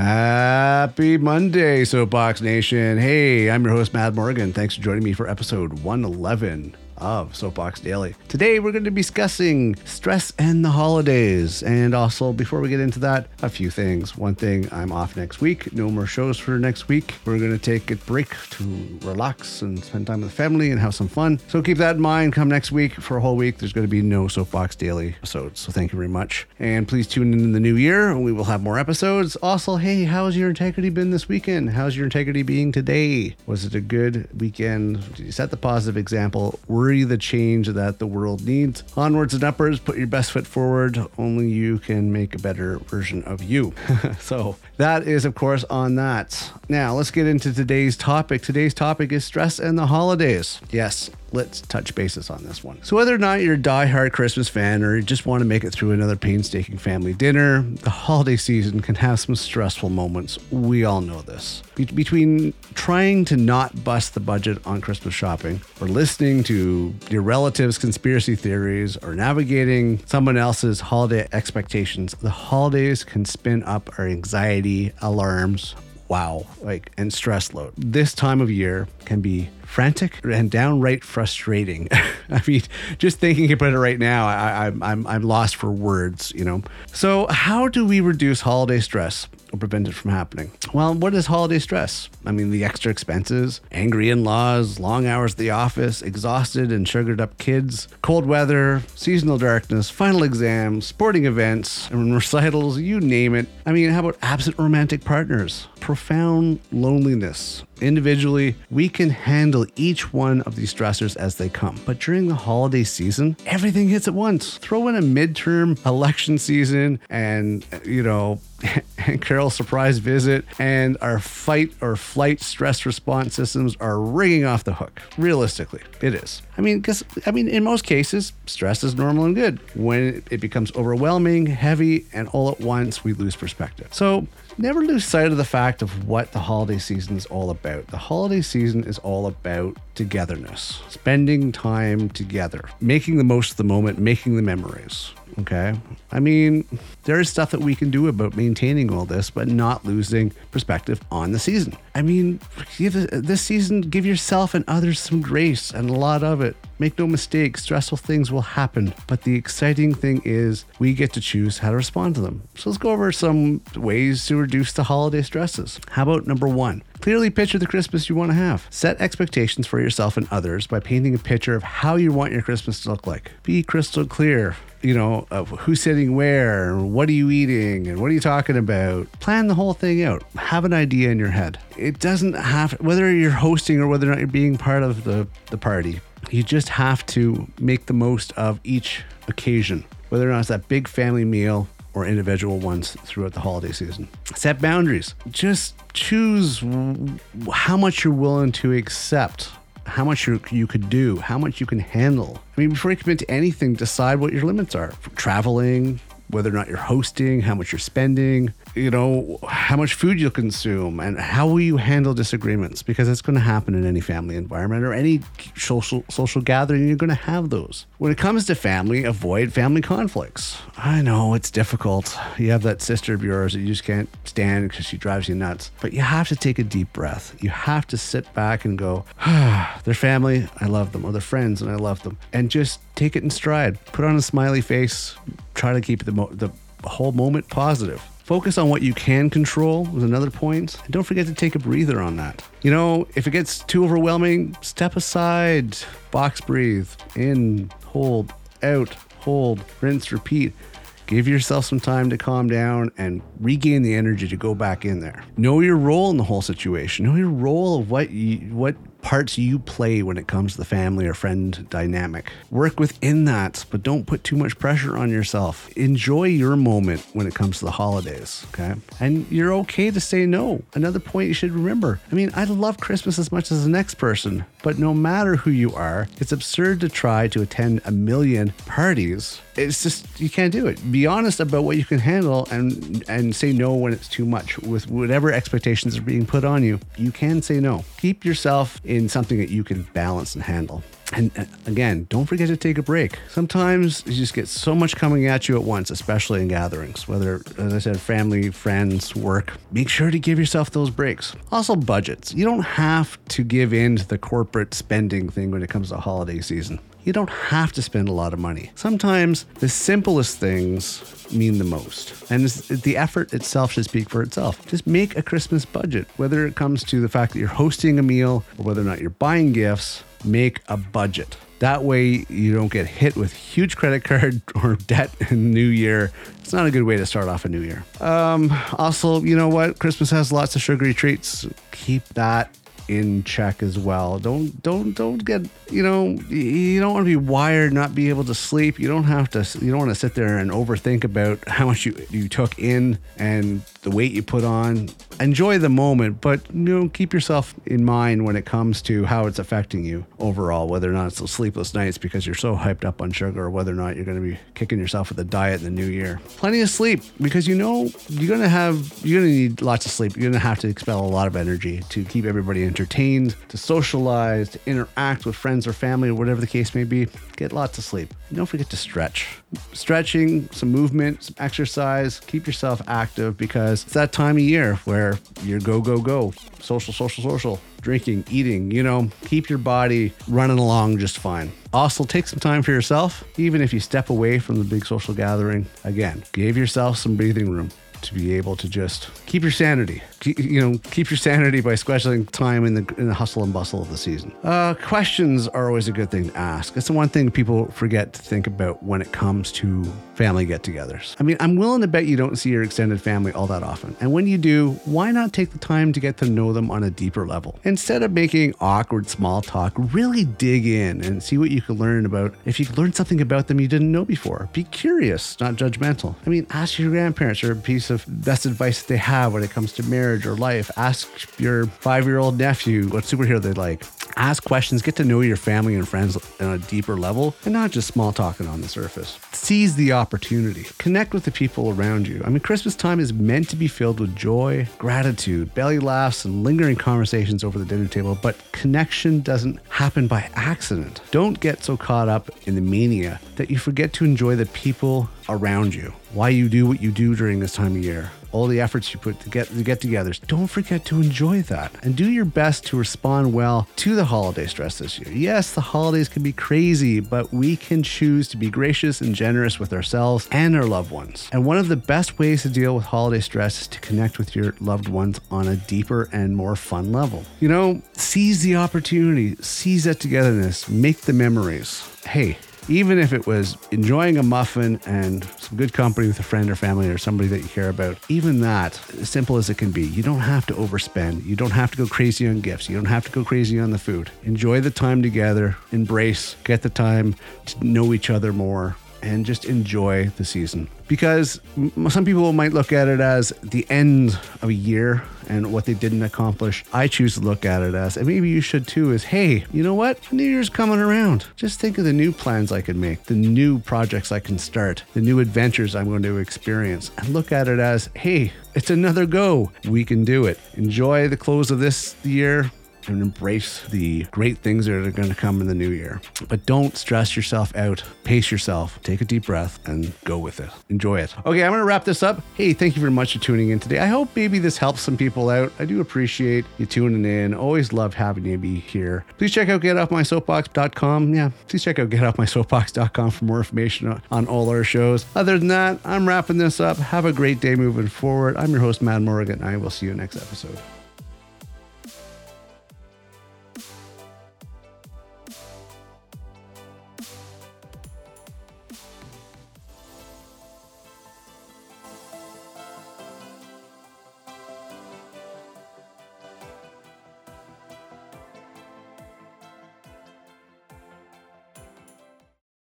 Happy Monday, Soapbox Nation. Hey, I'm your host, Matt Morgan. Thanks for joining me for episode 111 of Soapbox Daily. Today, we're going to be discussing stress and the holidays. And also, before we get into that, a few things. One thing, I'm off next week. No more shows for next week. We're going to take a break to relax and spend time with the family and have some fun. So keep that in mind. Come next week for a whole week. There's going to be no Soapbox Daily episodes. So thank you very much. And please tune in in the new year. And we will have more episodes. Also, hey, how's your integrity been this weekend? How's your integrity being today? Was it a good weekend? Did you set the positive example? Were the change that the world needs? Onwards and upwards, put your best foot forward. Only you can make a better version of you. so that is, of course, on that. Now, let's get into today's topic. Today's topic is stress and the holidays. Yes, let's touch bases on this one. So, whether or not you're a die-hard Christmas fan or you just want to make it through another painstaking family dinner, the holiday season can have some stressful moments. We all know this. Be- between trying to not bust the budget on Christmas shopping, or listening to your relatives' conspiracy theories, or navigating someone else's holiday expectations, the holidays can spin up our anxiety alarms wow, like, and stress load. This time of year can be frantic and downright frustrating. I mean, just thinking about it right now, I, I'm, I'm, I'm lost for words, you know? So, how do we reduce holiday stress? Or prevent it from happening. Well, what is holiday stress? I mean, the extra expenses, angry in laws, long hours at the office, exhausted and sugared up kids, cold weather, seasonal darkness, final exams, sporting events, and recitals, you name it. I mean, how about absent romantic partners? Profound loneliness. Individually, we can handle each one of these stressors as they come. But during the holiday season, everything hits at once. Throw in a midterm election season and, you know, and Carol's surprise visit, and our fight or flight stress response systems are ringing off the hook. Realistically, it is. I mean, because, I mean, in most cases, stress is normal and good. When it becomes overwhelming, heavy, and all at once, we lose perspective. So, never lose sight of the fact of what the holiday season is all about. The holiday season is all about togetherness, spending time together, making the most of the moment, making the memories. Okay. I mean, there is stuff that we can do about maintaining all this, but not losing perspective on the season. I mean, give this season, give yourself and others some grace and a lot of it. Make no mistake, stressful things will happen, but the exciting thing is we get to choose how to respond to them. So let's go over some ways to reduce the holiday stresses. How about number one? Clearly picture the Christmas you want to have. Set expectations for yourself and others by painting a picture of how you want your Christmas to look like. Be crystal clear you know, of who's sitting where, what are you eating, and what are you talking about. Plan the whole thing out. Have an idea in your head. It doesn't have, whether you're hosting or whether or not you're being part of the, the party, you just have to make the most of each occasion, whether or not it's that big family meal or individual ones throughout the holiday season. Set boundaries. Just choose how much you're willing to accept how much you, you could do, how much you can handle. I mean, before you commit to anything, decide what your limits are. Traveling, whether or not you're hosting, how much you're spending, you know, how much food you'll consume, and how will you handle disagreements because it's going to happen in any family environment or any social social gathering. You're going to have those. When it comes to family, avoid family conflicts. I know it's difficult. You have that sister of yours that you just can't stand because she drives you nuts. But you have to take a deep breath. You have to sit back and go, ah, "They're family. I love them," or "They're friends and I love them," and just take it in stride. Put on a smiley face. Try to keep the mo- the whole moment positive. Focus on what you can control was another point. And don't forget to take a breather on that. You know, if it gets too overwhelming, step aside, box breathe, in, hold, out, hold, rinse, repeat. Give yourself some time to calm down and regain the energy to go back in there. Know your role in the whole situation. Know your role of what you, what parts you play when it comes to the family or friend dynamic. Work within that, but don't put too much pressure on yourself. Enjoy your moment when it comes to the holidays, okay? And you're okay to say no. Another point you should remember I mean, I love Christmas as much as the next person, but no matter who you are, it's absurd to try to attend a million parties. It's just, you can't do it. Be honest about what you can handle and, and say no when it's too much. With whatever expectations are being put on you, you can say no. Keep yourself in something that you can balance and handle. And uh, again, don't forget to take a break. Sometimes you just get so much coming at you at once, especially in gatherings, whether, as I said, family, friends, work. Make sure to give yourself those breaks. Also, budgets. You don't have to give in to the corporate spending thing when it comes to holiday season. You don't have to spend a lot of money. Sometimes the simplest things mean the most. And the effort itself should speak for itself. Just make a Christmas budget, whether it comes to the fact that you're hosting a meal or whether or not you're buying gifts, make a budget. That way, you don't get hit with huge credit card or debt in new year. It's not a good way to start off a new year. Um, also, you know what? Christmas has lots of sugary treats. Keep that in check as well. Don't don't don't get you know you don't want to be wired, not be able to sleep. You don't have to. You don't want to sit there and overthink about how much you you took in and the weight you put on. Enjoy the moment, but you know keep yourself in mind when it comes to how it's affecting you overall. Whether or not it's those sleepless nights because you're so hyped up on sugar, or whether or not you're going to be kicking yourself with a diet in the new year. Plenty of sleep because you know you're going to have you're going to need lots of sleep. You're going to have to expel a lot of energy to keep everybody entertained entertained, to socialize, to interact with friends or family or whatever the case may be. Get lots of sleep. And don't forget to stretch. Stretching, some movement, some exercise, keep yourself active because it's that time of year where you're go, go, go. Social, social, social, drinking, eating, you know, keep your body running along just fine. Also, take some time for yourself, even if you step away from the big social gathering. Again, give yourself some breathing room to be able to just keep your sanity. You know, keep your sanity by scheduling time in the in the hustle and bustle of the season. Uh, questions are always a good thing to ask. It's the one thing people forget to think about when it comes to family get-togethers. I mean, I'm willing to bet you don't see your extended family all that often, and when you do, why not take the time to get to know them on a deeper level instead of making awkward small talk? Really dig in and see what you can learn about. If you learn something about them you didn't know before, be curious, not judgmental. I mean, ask your grandparents or a piece of best advice that they have when it comes to marriage or life. Ask your five year old nephew what superhero they like. Ask questions, get to know your family and friends on a deeper level, and not just small talking on the surface. Seize the opportunity. Connect with the people around you. I mean, Christmas time is meant to be filled with joy, gratitude, belly laughs, and lingering conversations over the dinner table, but connection doesn't happen by accident. Don't get so caught up in the mania that you forget to enjoy the people around you, why you do what you do during this time of year, all the efforts you put to get the get-togethers. Don't forget to enjoy that and do your best to respond well to the holiday stress this year. Yes, the holidays can be crazy, but we can choose to be gracious and generous with ourselves and our loved ones. And one of the best ways to deal with holiday stress is to connect with your loved ones on a deeper and more fun level. You know, seize the opportunity, seize that togetherness, make the memories. Hey, even if it was enjoying a muffin and some good company with a friend or family or somebody that you care about, even that, as simple as it can be, you don't have to overspend. You don't have to go crazy on gifts. You don't have to go crazy on the food. Enjoy the time together, embrace, get the time to know each other more, and just enjoy the season. Because some people might look at it as the end of a year and what they didn't accomplish. I choose to look at it as, and maybe you should too, is hey, you know what? New Year's coming around. Just think of the new plans I can make, the new projects I can start, the new adventures I'm going to experience, and look at it as hey, it's another go. We can do it. Enjoy the close of this year and embrace the great things that are going to come in the new year. But don't stress yourself out. Pace yourself. Take a deep breath and go with it. Enjoy it. Okay, I'm going to wrap this up. Hey, thank you very much for tuning in today. I hope maybe this helps some people out. I do appreciate you tuning in. Always love having you be here. Please check out getoffmysoapbox.com. Yeah, please check out getoffmysoapbox.com for more information on all our shows. Other than that, I'm wrapping this up. Have a great day moving forward. I'm your host, Matt Morgan. And I will see you next episode.